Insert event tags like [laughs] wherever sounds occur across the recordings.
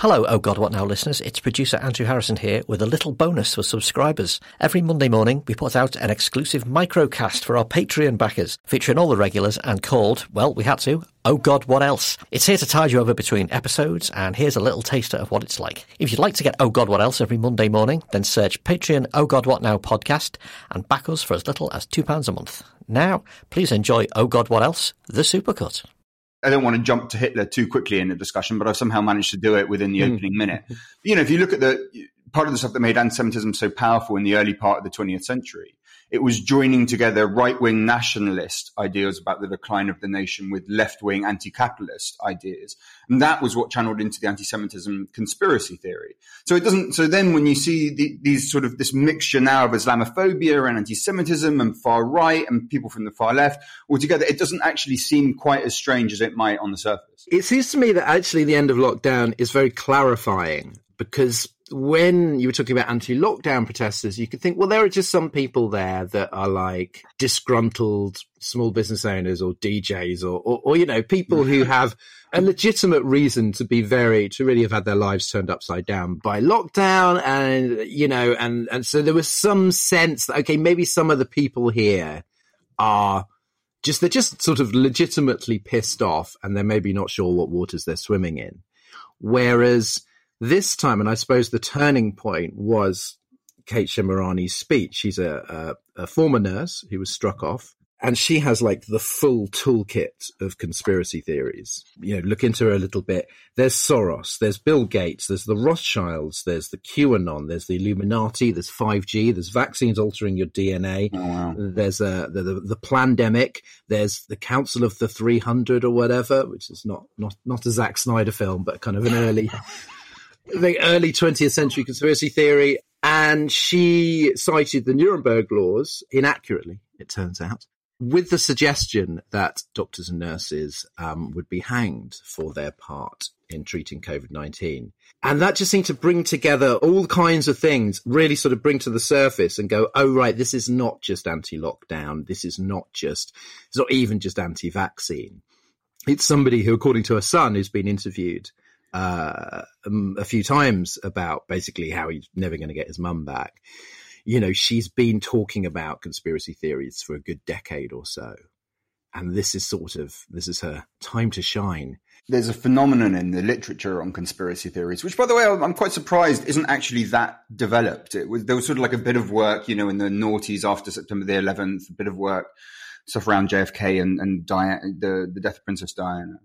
Hello, Oh God What Now listeners. It's producer Andrew Harrison here with a little bonus for subscribers. Every Monday morning, we put out an exclusive microcast for our Patreon backers, featuring all the regulars and called, well, we had to, Oh God, What Else? It's here to tide you over between episodes, and here's a little taster of what it's like. If you'd like to get Oh God, What Else every Monday morning, then search Patreon Oh God, What Now podcast and back us for as little as £2 a month. Now, please enjoy Oh God, What Else? The Supercut. I don't want to jump to Hitler too quickly in the discussion, but I've somehow managed to do it within the mm. opening minute. You know, if you look at the part of the stuff that made anti-Semitism so powerful in the early part of the 20th century it was joining together right wing nationalist ideas about the decline of the nation with left wing anti capitalist ideas. And that was what channeled into the anti Semitism conspiracy theory. So it doesn't, so then when you see the, these sort of this mixture now of Islamophobia and anti Semitism and far right and people from the far left all together, it doesn't actually seem quite as strange as it might on the surface. It seems to me that actually the end of lockdown is very clarifying because when you were talking about anti-lockdown protesters, you could think, well, there are just some people there that are like disgruntled small business owners or DJs or, or, or, you know, people who [laughs] have a legitimate reason to be very, to really have had their lives turned upside down by lockdown. And, you know, and, and so there was some sense that, okay, maybe some of the people here are just, they're just sort of legitimately pissed off and they're maybe not sure what waters they're swimming in. Whereas, this time, and I suppose the turning point was Kate Shemirani's speech. She's a, a, a former nurse who was struck off and she has like the full toolkit of conspiracy theories. You know, look into her a little bit. There's Soros, there's Bill Gates, there's the Rothschilds, there's the QAnon, there's the Illuminati, there's 5G, there's vaccines altering your DNA, oh, wow. there's a, the, the, the pandemic, there's the Council of the 300 or whatever, which is not, not, not a Zack Snyder film, but kind of an early [laughs] the early 20th century conspiracy theory. And she cited the Nuremberg laws inaccurately, it turns out, with the suggestion that doctors and nurses um, would be hanged for their part in treating COVID 19. And that just seemed to bring together all kinds of things, really sort of bring to the surface and go, oh, right, this is not just anti lockdown. This is not just, it's not even just anti vaccine. It's somebody who, according to her son, who's been interviewed, uh, a few times about basically how he's never going to get his mum back. You know, she's been talking about conspiracy theories for a good decade or so. And this is sort of, this is her time to shine. There's a phenomenon in the literature on conspiracy theories, which, by the way, I'm quite surprised isn't actually that developed. It was, there was sort of like a bit of work, you know, in the noughties after September the 11th, a bit of work, stuff around JFK and, and Diana, the, the death of Princess Diana.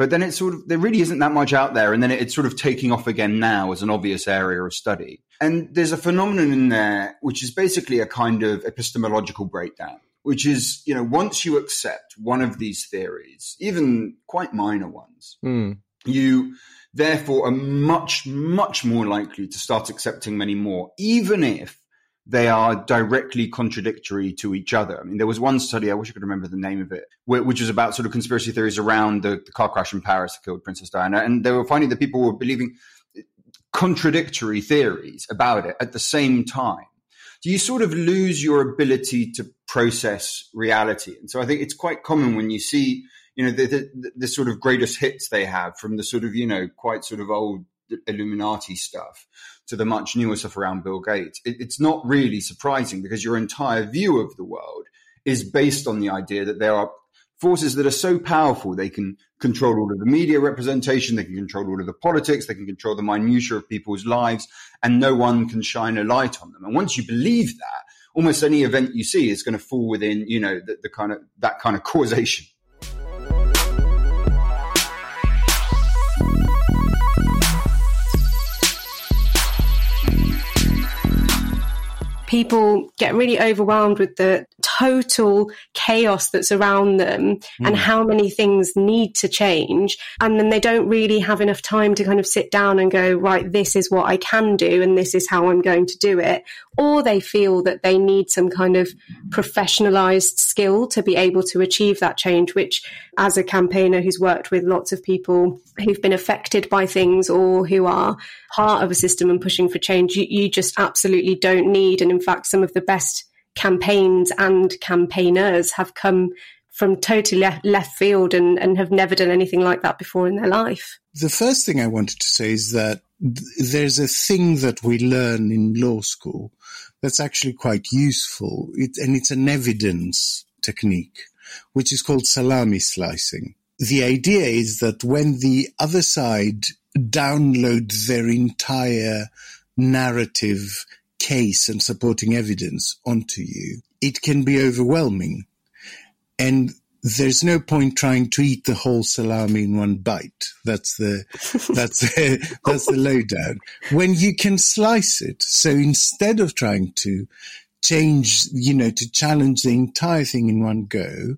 But then it's sort of, there really isn't that much out there. And then it's sort of taking off again now as an obvious area of study. And there's a phenomenon in there, which is basically a kind of epistemological breakdown, which is, you know, once you accept one of these theories, even quite minor ones, mm. you therefore are much, much more likely to start accepting many more, even if they are directly contradictory to each other. I mean, there was one study, I wish I could remember the name of it, which was about sort of conspiracy theories around the, the car crash in Paris that killed Princess Diana. And they were finding that people were believing contradictory theories about it at the same time. Do you sort of lose your ability to process reality? And so I think it's quite common when you see, you know, the, the, the sort of greatest hits they have from the sort of, you know, quite sort of old Illuminati stuff to the much newer stuff around Bill Gates, it, it's not really surprising because your entire view of the world is based on the idea that there are forces that are so powerful they can control all of the media representation, they can control all of the politics, they can control the minutiae of people's lives, and no one can shine a light on them. And once you believe that, almost any event you see is going to fall within, you know, the, the kind of that kind of [laughs] causation. People get really overwhelmed with the total chaos that's around them mm. and how many things need to change. And then they don't really have enough time to kind of sit down and go, right, this is what I can do and this is how I'm going to do it. Or they feel that they need some kind of professionalized skill to be able to achieve that change, which as a campaigner who's worked with lots of people who've been affected by things or who are part of a system and pushing for change, you, you just absolutely don't need. And in fact, some of the best campaigns and campaigners have come from totally left, field and, and have never done anything like that before in their life. The first thing I wanted to say is that th- there's a thing that we learn in law school that's actually quite useful, it, and it's an evidence technique, which is called salami slicing. The idea is that when the other side downloads their entire narrative case and supporting evidence onto you, it can be overwhelming. And there's no point trying to eat the whole salami in one bite. That's the [laughs] that's the, that's the lowdown. When you can slice it, so instead of trying to change, you know, to challenge the entire thing in one go,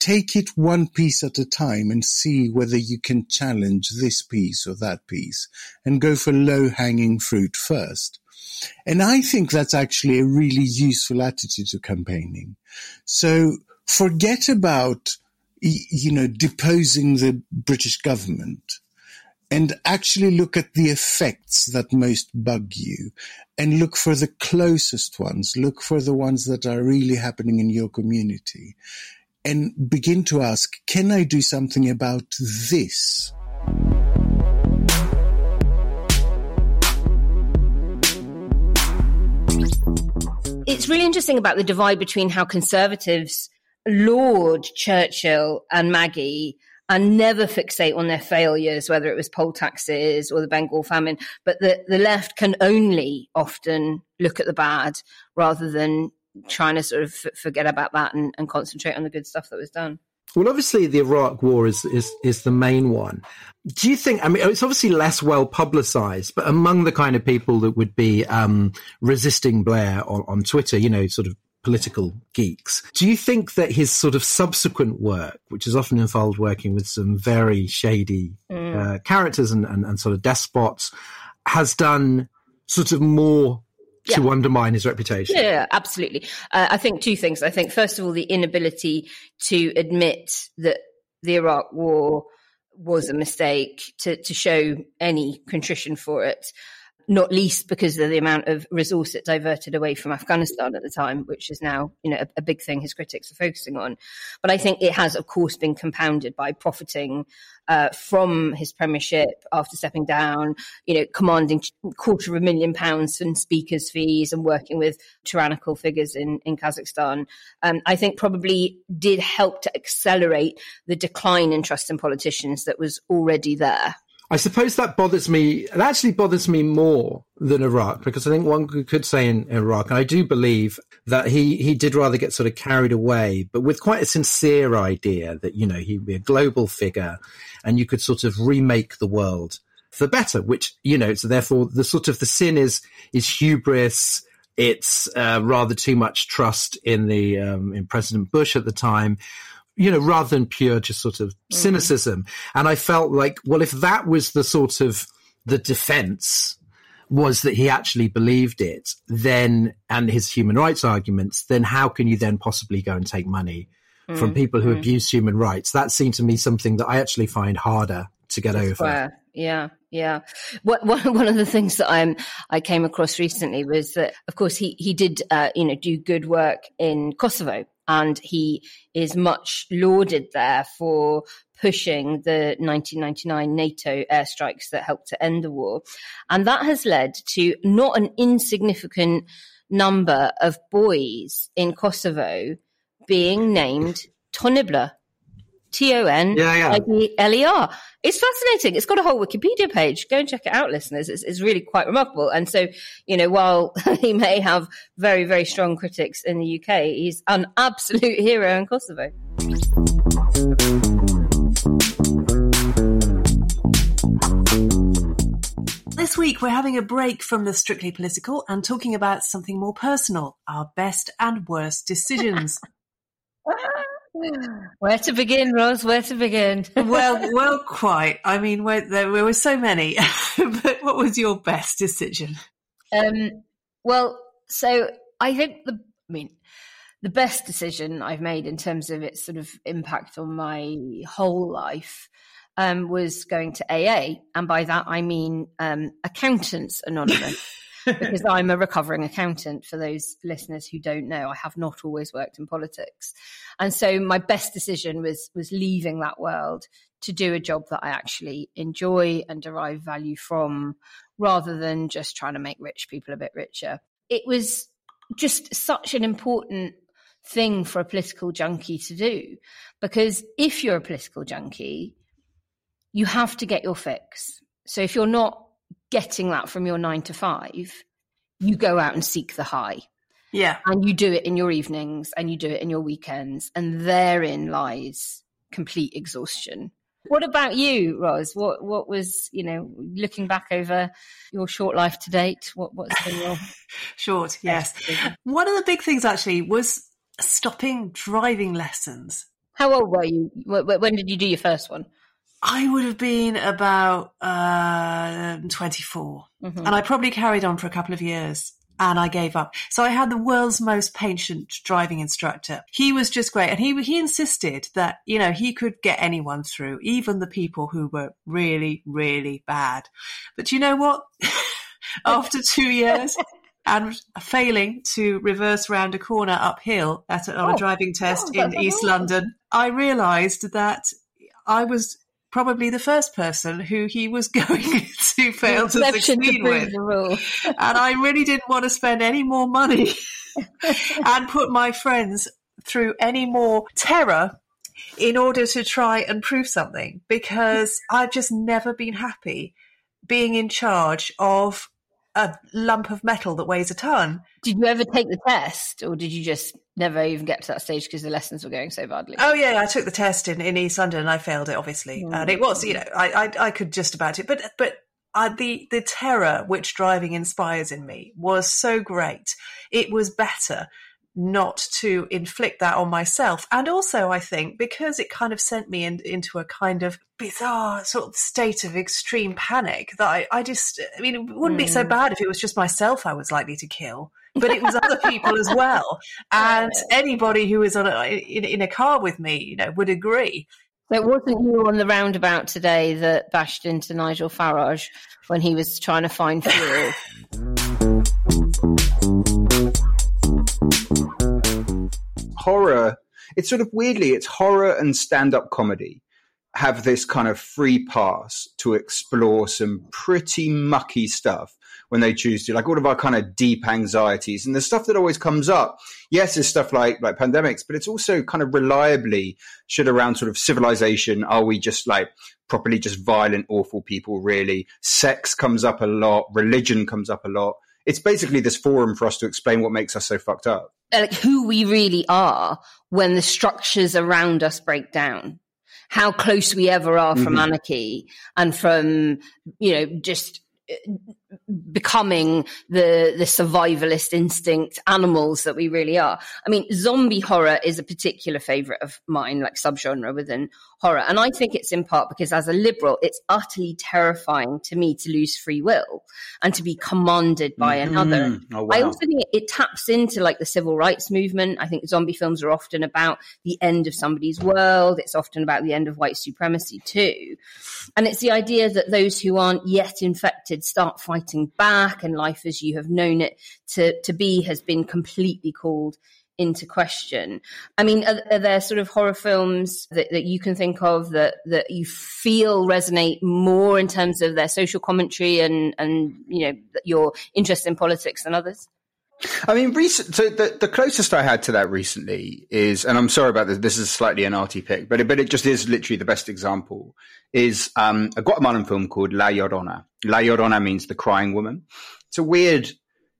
take it one piece at a time and see whether you can challenge this piece or that piece, and go for low hanging fruit first. And I think that's actually a really useful attitude to campaigning. So forget about, you know, deposing the British government and actually look at the effects that most bug you and look for the closest ones. Look for the ones that are really happening in your community and begin to ask, can I do something about this? It's really interesting about the divide between how conservatives laud Churchill and Maggie and never fixate on their failures, whether it was poll taxes or the Bengal famine. But the, the left can only often look at the bad rather than trying to sort of forget about that and, and concentrate on the good stuff that was done. Well, obviously, the Iraq War is, is is the main one. Do you think? I mean, it's obviously less well publicized, but among the kind of people that would be um, resisting Blair on, on Twitter, you know, sort of political geeks. Do you think that his sort of subsequent work, which has often involved working with some very shady mm. uh, characters and, and, and, sort of despots, has done sort of more to yeah. undermine his reputation? Yeah, absolutely. Uh, I think two things. I think, first of all, the inability to admit that the Iraq war was a mistake, to, to show any contrition for it not least because of the amount of resource it diverted away from Afghanistan at the time, which is now, you know, a, a, big thing his critics are focusing on. But I think it has, of course, been compounded by profiting uh, from his premiership after stepping down, you know, commanding quarter of a million pounds in speakers' fees and working with tyrannical figures in, in Kazakhstan. Um, I think probably did help to accelerate the decline in trust in politicians that was already there. I suppose that bothers me. It actually bothers me more than Iraq because I think one could say in Iraq, I do believe that he, he did rather get sort of carried away, but with quite a sincere idea that, you know, he'd be a global figure and you could sort of remake the world for better, which, you know, so therefore the sort of the sin is, is hubris. It's uh, rather too much trust in the, um, in President Bush at the time you know, rather than pure just sort of mm. cynicism. And I felt like, well, if that was the sort of the defense was that he actually believed it, then, and his human rights arguments, then how can you then possibly go and take money mm. from people who mm. abuse human rights? That seemed to me something that I actually find harder to get over. Square. Yeah, yeah. What, one, [laughs] one of the things that I'm I came across recently was that, of course, he he did uh, you know do good work in Kosovo, and he is much lauded there for pushing the 1999 NATO airstrikes that helped to end the war. And that has led to not an insignificant number of boys in Kosovo being named Tonibler T O N L E R. It's fascinating. It's got a whole Wikipedia page. Go and check it out, listeners. It's, it's, really quite remarkable. And so, you know, while [laughs] he may have very, very strong critics in the UK, he's an absolute [laughs] hero in Kosovo. This week, we're having a break from the strictly political and talking about something more personal our best and worst [laughs] decisions. [sighs] Where to begin, Rose? Where to begin? [laughs] well, well, quite. I mean, there were so many. [laughs] but what was your best decision? Um, well, so I think the, I mean, the best decision I've made in terms of its sort of impact on my whole life um, was going to AA, and by that I mean um, Accountants Anonymous. [laughs] because I'm a recovering accountant. For those listeners who don't know, I have not always worked in politics, and so my best decision was was leaving that world to do a job that I actually enjoy and derive value from, rather than just trying to make rich people a bit richer. It was just such an important thing for a political junkie to do because if you're a political junkie, you have to get your fix. So if you're not getting that from your nine to five, you go out and seek the high. Yeah. And you do it in your evenings and you do it in your weekends. And therein lies complete exhaustion. What about you, Ros? What what was, you know, looking back over your short life to date, what, what's been your [laughs] short, yes. One of the big things actually was stopping driving lessons. How old were you? When did you do your first one? I would have been about uh, 24. Mm-hmm. And I probably carried on for a couple of years and I gave up. So I had the world's most patient driving instructor. He was just great. And he, he insisted that, you know, he could get anyone through, even the people who were really, really bad. But you know what? [laughs] After two years, [laughs] and failing to reverse round a corner uphill at a, on oh, a driving test oh, in East London, I realised that I was probably the first person who he was [laughs] going to fail to succeed with. and I really didn't want to spend any more money [laughs] and put my friends through any more terror in order to try and prove something because I've just never been happy being in charge of a lump of metal that weighs a ton. Did you ever take the test, or did you just never even get to that stage because the lessons were going so badly? Oh yeah, I took the test in, in East London and I failed it, obviously, mm. and it was you know I, I, I could just about it, but but. Uh, the the terror which driving inspires in me was so great. It was better not to inflict that on myself. And also, I think, because it kind of sent me in, into a kind of bizarre sort of state of extreme panic that I, I just, I mean, it wouldn't mm. be so hmm. bad if it was just myself I was likely to kill. But it was other people as well, [laughs] and anybody who was on a, in, in a car with me, you know, would agree. So it wasn't you on the roundabout today that bashed into Nigel Farage when he was trying to find fuel. [laughs] horror, it's sort of weirdly, it's horror and stand up comedy have this kind of free pass to explore some pretty mucky stuff when they choose to, like all of our kind of deep anxieties and the stuff that always comes up. Yes, is stuff like like pandemics, but it's also kind of reliably shit around sort of civilization. Are we just like properly just violent, awful people? Really, sex comes up a lot, religion comes up a lot. It's basically this forum for us to explain what makes us so fucked up like who we really are when the structures around us break down how close we ever are from mm-hmm. anarchy and from you know just becoming the the survivalist instinct animals that we really are. I mean, zombie horror is a particular favorite of mine, like subgenre within horror, and I think it's in part because as a liberal, it's utterly terrifying to me to lose free will and to be commanded by mm-hmm. another. Oh, wow. I also think it, it taps into like the civil rights movement. I think zombie films are often about the end of somebody's world. It's often about the end of white supremacy too, and it's the idea that those who aren't yet infected start fighting fighting back and life as you have known it to, to be has been completely called into question. I mean, are, are, there sort of horror films that, that you can think of that, that you feel resonate more in terms of their social commentary and, and, you know, your interest in politics than others? I mean, recent. So the, the closest I had to that recently is, and I'm sorry about this. This is slightly an arty pick, but it, but it just is literally the best example. Is um, a Guatemalan film called La Llorona. La Llorona means the crying woman. It's a weird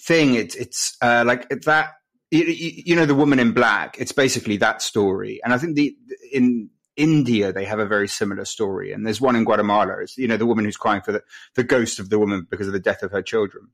thing. It's it's uh, like that. You, you know, the woman in black. It's basically that story, and I think the in India, they have a very similar story. And there's one in Guatemala. It's, you know, the woman who's crying for the, the ghost of the woman because of the death of her children.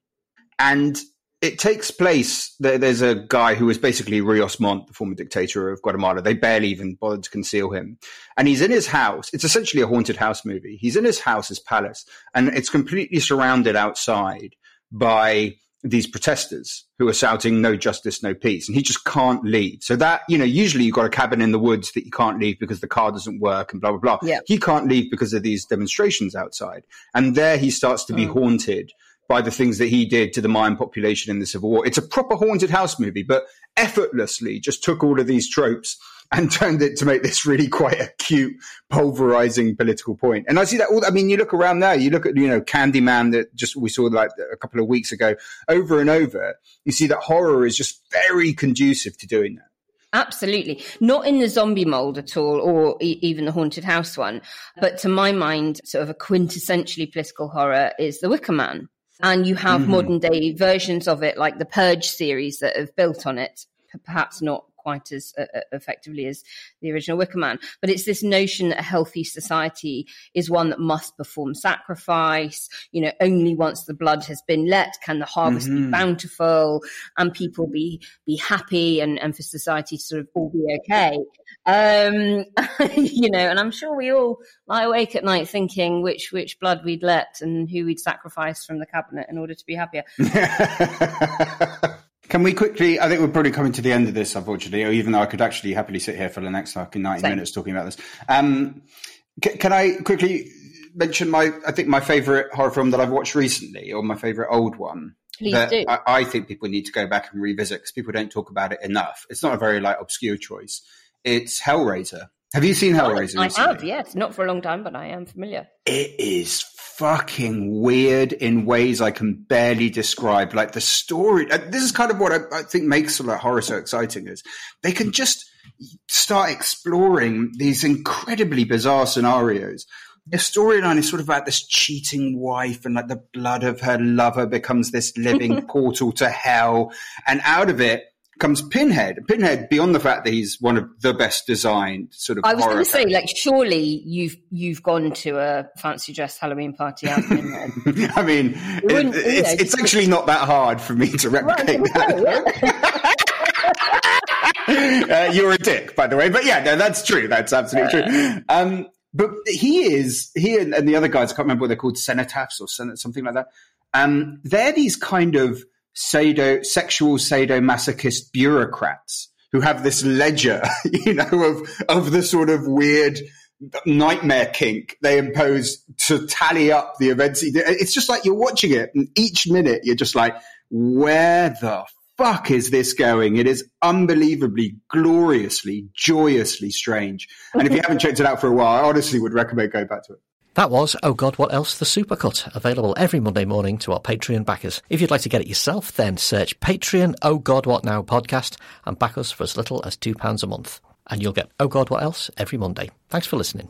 And it takes place. There's a guy who is basically Rios Montt, the former dictator of Guatemala. They barely even bothered to conceal him. And he's in his house. It's essentially a haunted house movie. He's in his house, his palace, and it's completely surrounded outside by these protesters who are shouting no justice, no peace. And he just can't leave. So that, you know, usually you've got a cabin in the woods that you can't leave because the car doesn't work and blah, blah, blah. Yeah. He can't leave because of these demonstrations outside. And there he starts to be mm. haunted by the things that he did to the Mayan population in the Civil War. It's a proper haunted house movie, but effortlessly just took all of these tropes and [laughs] turned it to make this really quite a cute, pulverizing political point. And I see that all, I mean, you look around now, you look at, you know, Candyman that just we saw like a couple of weeks ago over and over. You see that horror is just very conducive to doing that. Absolutely. Not in the zombie mold at all, or e- even the haunted house one. But to my mind, sort of a quintessentially political horror is The Wicker Man. And you have mm-hmm. modern day versions of it, like the Purge series that have built on it, perhaps not quite as uh, uh, effectively as the original Wicker Man. But it's this notion that a healthy society is one that must perform sacrifice. You know, only once the blood has been let can the harvest mm-hmm. be bountiful and people be be happy and, and for society to sort of all be okay. Um, [laughs] you know, and I'm sure we all lie awake at night thinking which which blood we'd let and who we'd sacrifice from the cabinet in order to be happier. [laughs] Can we quickly? I think we're probably coming to the end of this, unfortunately. Or even though I could actually happily sit here for the next like ninety Same. minutes talking about this. Um, can, can I quickly mention my? I think my favorite horror film that I've watched recently, or my favorite old one. Please do. I, I, think people need to go back and revisit because people don't talk about it enough. It's not a very like obscure choice. It's Hellraiser. Have you seen Hellraiser? I recently? have, yes. Not for a long time, but I am familiar. It is fucking weird in ways I can barely describe. Like the story, uh, this is kind of what I, I think makes like horror so exciting is they can just start exploring these incredibly bizarre scenarios. The storyline is sort of about this cheating wife and like the blood of her lover becomes this living [laughs] portal to hell. And out of it, comes Pinhead. Pinhead, beyond the fact that he's one of the best designed sort of. I was going to say, like, surely you've you've gone to a fancy dress Halloween party as Pinhead. [laughs] I mean, it, it's, it's actually not that hard for me to replicate that. [laughs] uh, you're a dick, by the way, but yeah, no, that's true. That's absolutely true. Um, but he is he and, and, the other guys. I can't remember what they're called, cenotaphs or something like that. Um, they're these kind of sado, sexual sadomasochist bureaucrats who have this ledger, [laughs] you know, of, of the sort of weird nightmare kink they impose to tally up the events. It's just like you're watching it and each minute you're just like, where the fuck is this going? It is unbelievably, gloriously, joyously strange. And if you haven't checked it out for a while, I honestly would recommend going back to it. That was Oh God, What Else? The Supercut, available every Monday morning to our Patreon backers. If you'd like to get it yourself, then search Patreon Oh God, What Now podcast and back us for as little as £2 a month. And you'll get Oh God, What Else every Monday. Thanks for listening.